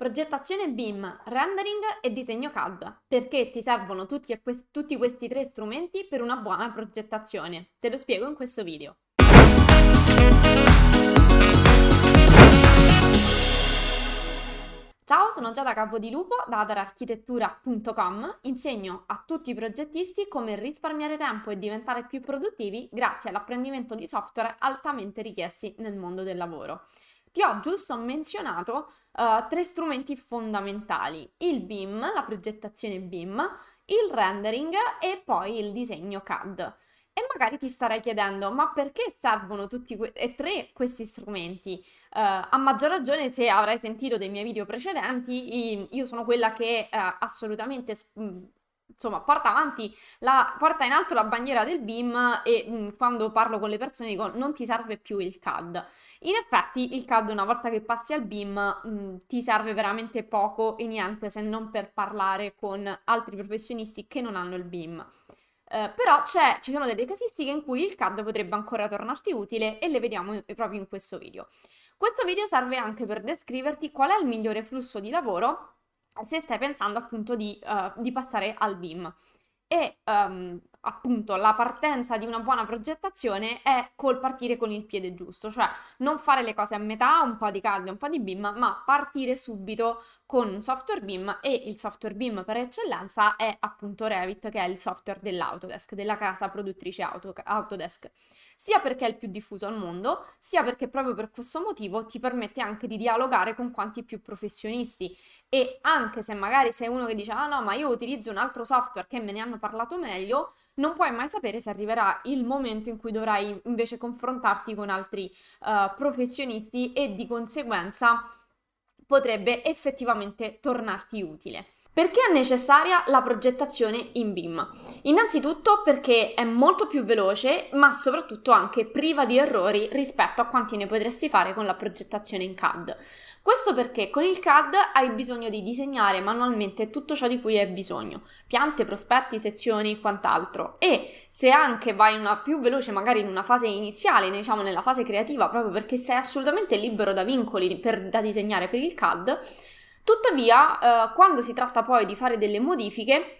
Progettazione BIM, rendering e disegno CAD. Perché ti servono tutti, quest- tutti questi tre strumenti per una buona progettazione? Te lo spiego in questo video. Ciao, sono Giada Capodilupo da adararchitettura.com. Insegno a tutti i progettisti come risparmiare tempo e diventare più produttivi grazie all'apprendimento di software altamente richiesti nel mondo del lavoro. Ti ho giusto menzionato uh, tre strumenti fondamentali, il BIM, la progettazione BIM, il rendering e poi il disegno CAD. E magari ti starei chiedendo, ma perché servono tutti que- e tre questi strumenti? Uh, a maggior ragione se avrai sentito dei miei video precedenti, io sono quella che uh, assolutamente sp- insomma, porta avanti, la, porta in alto la bandiera del BIM e mh, quando parlo con le persone dico non ti serve più il CAD. In effetti il CAD una volta che passi al BIM mh, ti serve veramente poco e niente se non per parlare con altri professionisti che non hanno il BIM. Uh, però ci sono delle casistiche in cui il CAD potrebbe ancora tornarti utile e le vediamo proprio in questo video. Questo video serve anche per descriverti qual è il migliore flusso di lavoro se stai pensando appunto di, uh, di passare al BIM. E um, appunto la partenza di una buona progettazione è col partire con il piede giusto, cioè non fare le cose a metà, un po' di CAD e un po' di BIM, ma partire subito con un software BIM e il software BIM per eccellenza è appunto Revit, che è il software dell'Autodesk, della casa produttrice Auto, Autodesk sia perché è il più diffuso al mondo, sia perché proprio per questo motivo ti permette anche di dialogare con quanti più professionisti e anche se magari sei uno che dice ah no ma io utilizzo un altro software che me ne hanno parlato meglio, non puoi mai sapere se arriverà il momento in cui dovrai invece confrontarti con altri uh, professionisti e di conseguenza potrebbe effettivamente tornarti utile. Perché è necessaria la progettazione in BIM? Innanzitutto perché è molto più veloce, ma soprattutto anche priva di errori rispetto a quanti ne potresti fare con la progettazione in CAD. Questo perché con il CAD hai bisogno di disegnare manualmente tutto ciò di cui hai bisogno, piante, prospetti, sezioni e quant'altro. E se anche vai una più veloce, magari in una fase iniziale, diciamo nella fase creativa, proprio perché sei assolutamente libero da vincoli per, da disegnare per il CAD, Tuttavia, eh, quando si tratta poi di fare delle modifiche,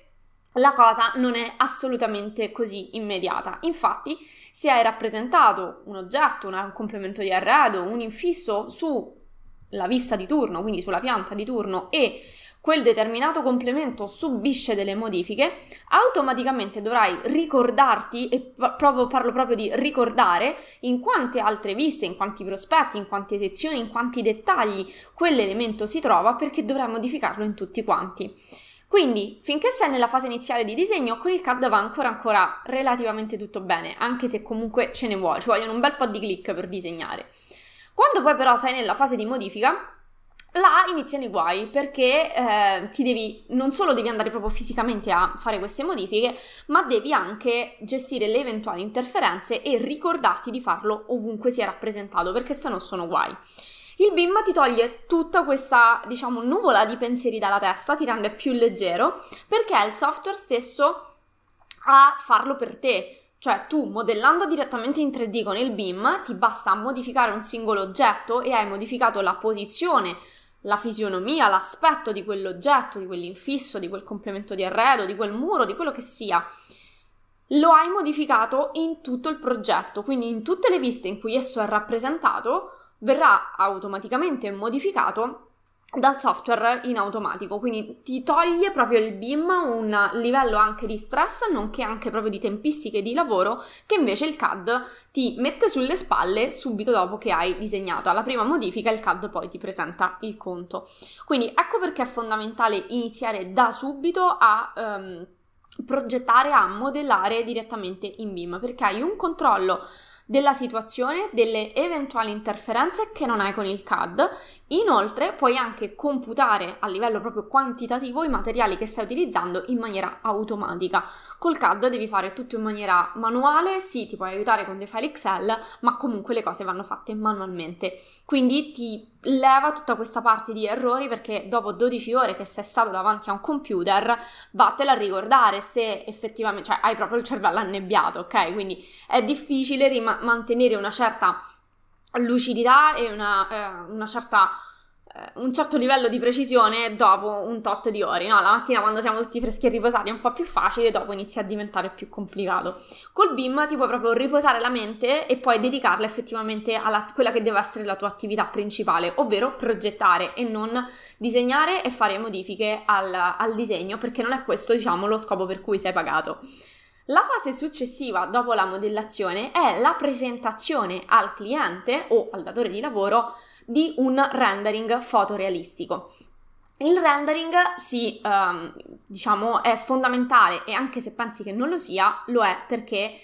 la cosa non è assolutamente così immediata. Infatti, se hai rappresentato un oggetto, un complemento di arredo, un infisso sulla vista di turno, quindi sulla pianta di turno e quel determinato complemento subisce delle modifiche, automaticamente dovrai ricordarti, e proprio, parlo proprio di ricordare, in quante altre viste, in quanti prospetti, in quante sezioni, in quanti dettagli quell'elemento si trova perché dovrai modificarlo in tutti quanti. Quindi, finché sei nella fase iniziale di disegno, con il CAD va ancora ancora relativamente tutto bene, anche se comunque ce ne vuole, ci vogliono un bel po' di click per disegnare. Quando poi però sei nella fase di modifica, là iniziano i guai perché eh, ti devi, non solo devi andare proprio fisicamente a fare queste modifiche, ma devi anche gestire le eventuali interferenze e ricordarti di farlo ovunque sia rappresentato, perché se no sono guai. Il BIM ti toglie tutta questa, diciamo, nuvola di pensieri dalla testa, ti rende più leggero, perché è il software stesso a farlo per te. Cioè tu modellando direttamente in 3D con il BIM ti basta modificare un singolo oggetto e hai modificato la posizione, la fisionomia, l'aspetto di quell'oggetto, di quell'infisso, di quel complemento di arredo, di quel muro, di quello che sia, lo hai modificato in tutto il progetto, quindi in tutte le viste in cui esso è rappresentato verrà automaticamente modificato dal software in automatico, quindi ti toglie proprio il BIM un livello anche di stress, nonché anche proprio di tempistiche di lavoro che invece il CAD ti mette sulle spalle subito dopo che hai disegnato. Alla prima modifica il CAD poi ti presenta il conto. Quindi ecco perché è fondamentale iniziare da subito a um, progettare, a modellare direttamente in BIM, perché hai un controllo della situazione, delle eventuali interferenze che non hai con il CAD. Inoltre puoi anche computare a livello proprio quantitativo i materiali che stai utilizzando in maniera automatica. Col CAD devi fare tutto in maniera manuale, sì, ti puoi aiutare con dei file Excel, ma comunque le cose vanno fatte manualmente. Quindi ti leva tutta questa parte di errori perché dopo 12 ore che sei stato davanti a un computer, vattela a ricordare se effettivamente, cioè hai proprio il cervello annebbiato, ok? Quindi è difficile rim- mantenere una certa lucidità e una, eh, una certa un certo livello di precisione dopo un tot di ore, no? La mattina quando siamo tutti freschi e riposati è un po' più facile, dopo inizia a diventare più complicato. Col BIM ti puoi proprio riposare la mente e poi dedicarla effettivamente a quella che deve essere la tua attività principale, ovvero progettare e non disegnare e fare modifiche al, al disegno, perché non è questo, diciamo, lo scopo per cui sei pagato. La fase successiva dopo la modellazione è la presentazione al cliente o al datore di lavoro di un rendering fotorealistico. Il rendering sì, um, diciamo, è fondamentale e anche se pensi che non lo sia, lo è perché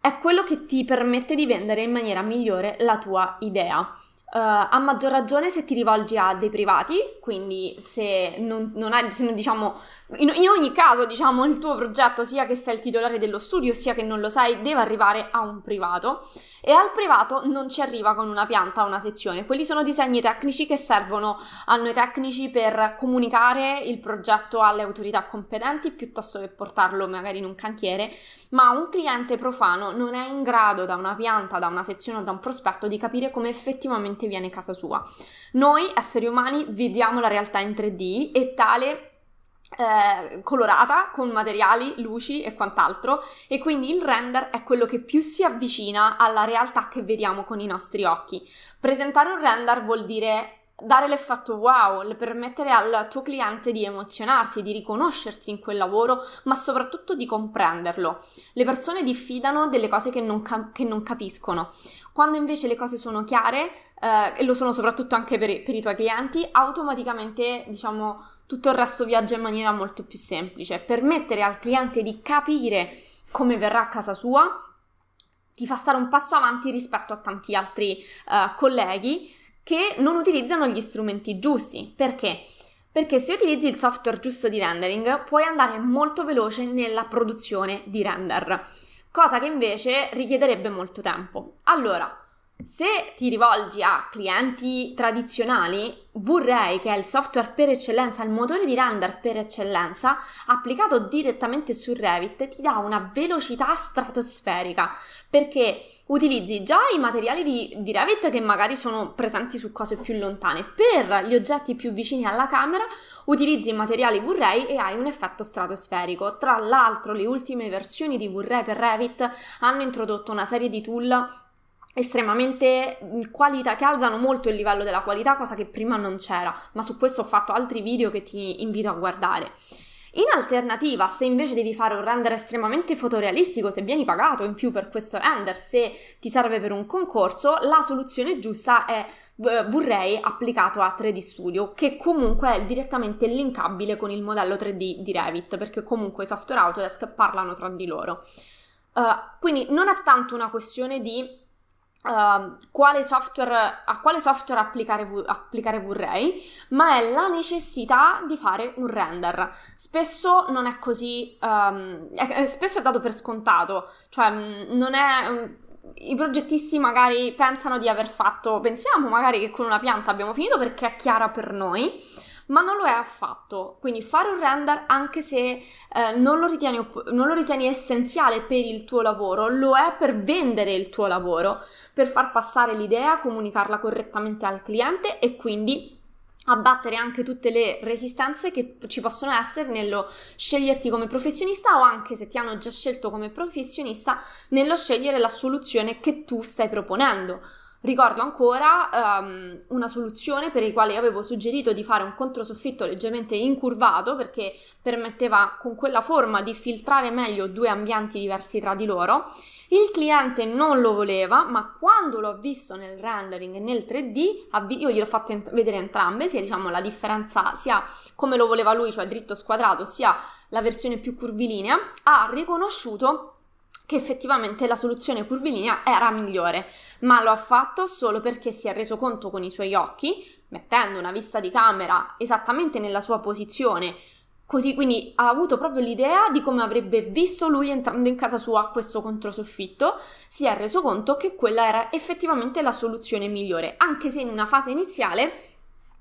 è quello che ti permette di vendere in maniera migliore la tua idea. Uh, a maggior ragione se ti rivolgi a dei privati, quindi se non, non hai, se non, diciamo, in, in, ogni caso, diciamo, il tuo progetto, sia che sei il titolare dello studio, sia che non lo sai, deve arrivare a un privato e al privato non ci arriva con una pianta o una sezione. Quelli sono disegni tecnici che servono a noi tecnici per comunicare il progetto alle autorità competenti piuttosto che portarlo magari in un cantiere, ma un cliente profano non è in grado da una pianta, da una sezione o da un prospetto di capire come effettivamente viene casa sua. Noi esseri umani vediamo la realtà in 3D e tale eh, colorata con materiali, luci e quant'altro e quindi il render è quello che più si avvicina alla realtà che vediamo con i nostri occhi. Presentare un render vuol dire dare l'effetto wow, permettere al tuo cliente di emozionarsi, di riconoscersi in quel lavoro, ma soprattutto di comprenderlo. Le persone diffidano delle cose che non, cap- che non capiscono. Quando invece le cose sono chiare, eh, e lo sono soprattutto anche per, per i tuoi clienti, automaticamente, diciamo, tutto il resto viaggia in maniera molto più semplice. Permettere al cliente di capire come verrà a casa sua ti fa stare un passo avanti rispetto a tanti altri uh, colleghi che non utilizzano gli strumenti giusti. Perché? Perché se utilizzi il software giusto di rendering puoi andare molto veloce nella produzione di render, cosa che invece richiederebbe molto tempo. Allora, se ti rivolgi a clienti tradizionali, vorrei che il software per eccellenza, il motore di render per eccellenza, applicato direttamente su Revit, ti dà una velocità stratosferica perché utilizzi già i materiali di, di Revit che magari sono presenti su cose più lontane. Per gli oggetti più vicini alla camera utilizzi i materiali V-Ray e hai un effetto stratosferico. Tra l'altro le ultime versioni di V-Ray per Revit hanno introdotto una serie di tool estremamente qualità, che alzano molto il livello della qualità, cosa che prima non c'era, ma su questo ho fatto altri video che ti invito a guardare. In alternativa, se invece devi fare un render estremamente fotorealistico, se vieni pagato in più per questo render, se ti serve per un concorso, la soluzione giusta è V-Ray applicato a 3D Studio, che comunque è direttamente linkabile con il modello 3D di Revit, perché comunque i software Autodesk parlano tra di loro. Uh, quindi non è tanto una questione di Uh, quale software, a quale software applicare, applicare V-Ray, ma è la necessità di fare un render. Spesso non è così, um, è, spesso è dato per scontato, cioè mm, non è... I progettisti magari pensano di aver fatto, pensiamo magari che con una pianta abbiamo finito perché è chiara per noi, ma non lo è affatto. Quindi fare un render, anche se eh, non, lo ritieni, non lo ritieni essenziale per il tuo lavoro, lo è per vendere il tuo lavoro per far passare l'idea, comunicarla correttamente al cliente e quindi abbattere anche tutte le resistenze che ci possono essere nello sceglierti come professionista o anche se ti hanno già scelto come professionista nello scegliere la soluzione che tu stai proponendo. Ricordo ancora um, una soluzione per la quale avevo suggerito di fare un controsoffitto leggermente incurvato perché permetteva con quella forma di filtrare meglio due ambienti diversi tra di loro. Il cliente non lo voleva, ma quando l'ho visto nel rendering e nel 3D, io gliel'ho fatto ent- vedere entrambe, sia diciamo la differenza sia come lo voleva lui, cioè dritto squadrato, sia la versione più curvilinea, ha riconosciuto che effettivamente la soluzione curvilinea era migliore, ma lo ha fatto solo perché si è reso conto con i suoi occhi, mettendo una vista di camera esattamente nella sua posizione. Così quindi ha avuto proprio l'idea di come avrebbe visto lui entrando in casa sua questo controsoffitto, si è reso conto che quella era effettivamente la soluzione migliore, anche se in una fase iniziale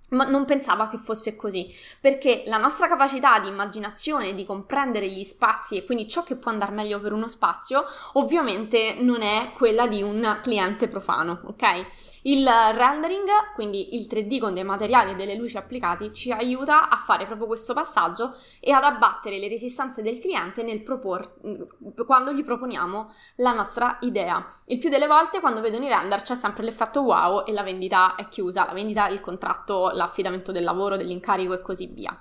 ma non pensava che fosse così, perché la nostra capacità di immaginazione, di comprendere gli spazi e quindi ciò che può andare meglio per uno spazio, ovviamente non è quella di un cliente profano, ok? Il rendering, quindi il 3D con dei materiali e delle luci applicati, ci aiuta a fare proprio questo passaggio e ad abbattere le resistenze del cliente nel propor- quando gli proponiamo la nostra idea. Il più delle volte quando vedono i render c'è sempre l'effetto wow e la vendita è chiusa, la vendita, il contratto, l'affidamento del lavoro, dell'incarico e così via.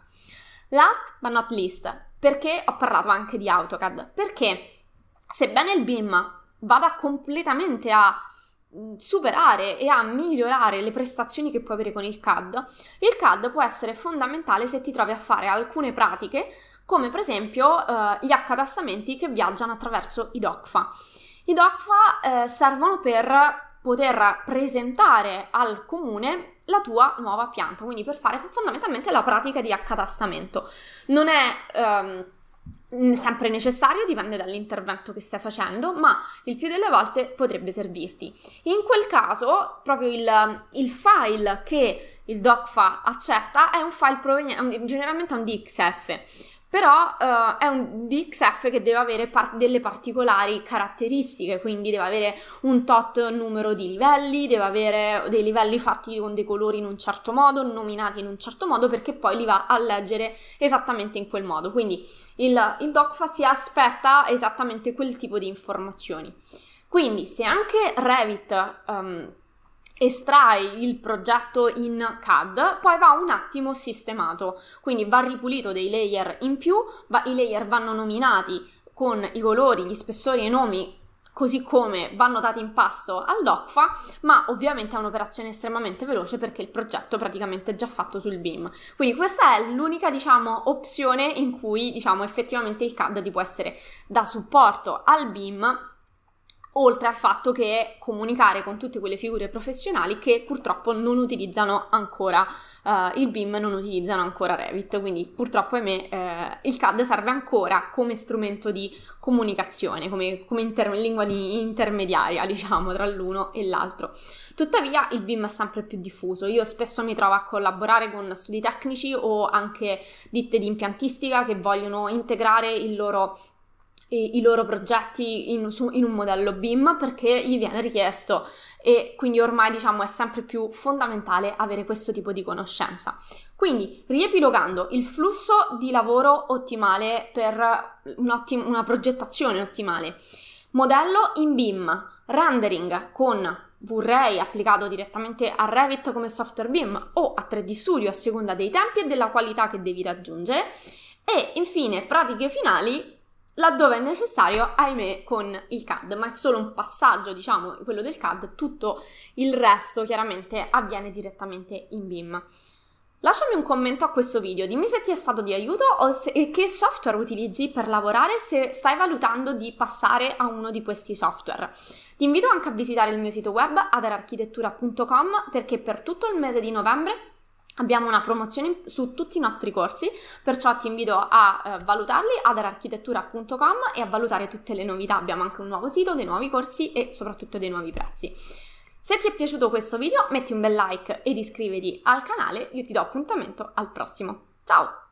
Last but not least, perché ho parlato anche di AutoCAD? Perché sebbene il BIM vada completamente a Mm, superare e a migliorare le prestazioni che puoi avere con il CAD, il CAD può essere fondamentale se ti trovi a fare alcune pratiche come per esempio eh, gli accatastamenti che viaggiano attraverso i DOCFA. I DOCFA eh, servono per poter presentare al comune la tua nuova pianta, quindi per fare fondamentalmente la pratica di accatastamento. Non è ehm, sempre necessario, dipende dall'intervento che stai facendo, ma il più delle volte potrebbe servirti. In quel caso, proprio il, il file che il DocFa accetta è un file proveniente, generalmente un DXF però uh, è un DXF che deve avere par- delle particolari caratteristiche, quindi deve avere un tot numero di livelli, deve avere dei livelli fatti con dei colori in un certo modo, nominati in un certo modo, perché poi li va a leggere esattamente in quel modo. Quindi il, il DOCFA si aspetta esattamente quel tipo di informazioni. Quindi se anche Revit um, estrai il progetto in CAD, poi va un attimo sistemato, quindi va ripulito dei layer in più, va, i layer vanno nominati con i colori, gli spessori e i nomi così come vanno dati in pasto all'OCFA, ma ovviamente è un'operazione estremamente veloce perché il progetto è praticamente già fatto sul BIM. Quindi questa è l'unica, diciamo, opzione in cui, diciamo, effettivamente il CAD ti può essere da supporto al BIM oltre al fatto che comunicare con tutte quelle figure professionali che purtroppo non utilizzano ancora uh, il BIM, non utilizzano ancora Revit, quindi purtroppo a me eh, il CAD serve ancora come strumento di comunicazione, come, come inter- lingua di intermediaria, diciamo, tra l'uno e l'altro. Tuttavia il BIM è sempre più diffuso, io spesso mi trovo a collaborare con studi tecnici o anche ditte di impiantistica che vogliono integrare il loro i, loro progetti in, su, in un modello BIM perché gli viene richiesto e quindi ormai diciamo è sempre più fondamentale avere questo tipo di conoscenza. Quindi, riepilogando, il flusso di lavoro ottimale per una progettazione ottimale. Modello in BIM, rendering con V-Ray applicato direttamente a Revit come software BIM o a 3D Studio a seconda dei tempi e della qualità che devi raggiungere. E infine pratiche finali laddove è necessario, ahimè, con il CAD, ma è solo un passaggio, diciamo, quello del CAD, tutto il resto chiaramente avviene direttamente in BIM. Lasciami un commento a questo video, dimmi se ti è stato di aiuto o se, che software utilizzi per lavorare se stai valutando di passare a uno di questi software. Ti invito anche a visitare il mio sito web adararchitettura.com perché per tutto il mese di novembre Abbiamo una promozione su tutti i nostri corsi, perciò ti invito a eh, valutarli ad architettura.com e a valutare tutte le novità. Abbiamo anche un nuovo sito, dei nuovi corsi e soprattutto dei nuovi prezzi. Se ti è piaciuto questo video metti un bel like ed iscriviti al canale, io ti do appuntamento al prossimo. Ciao!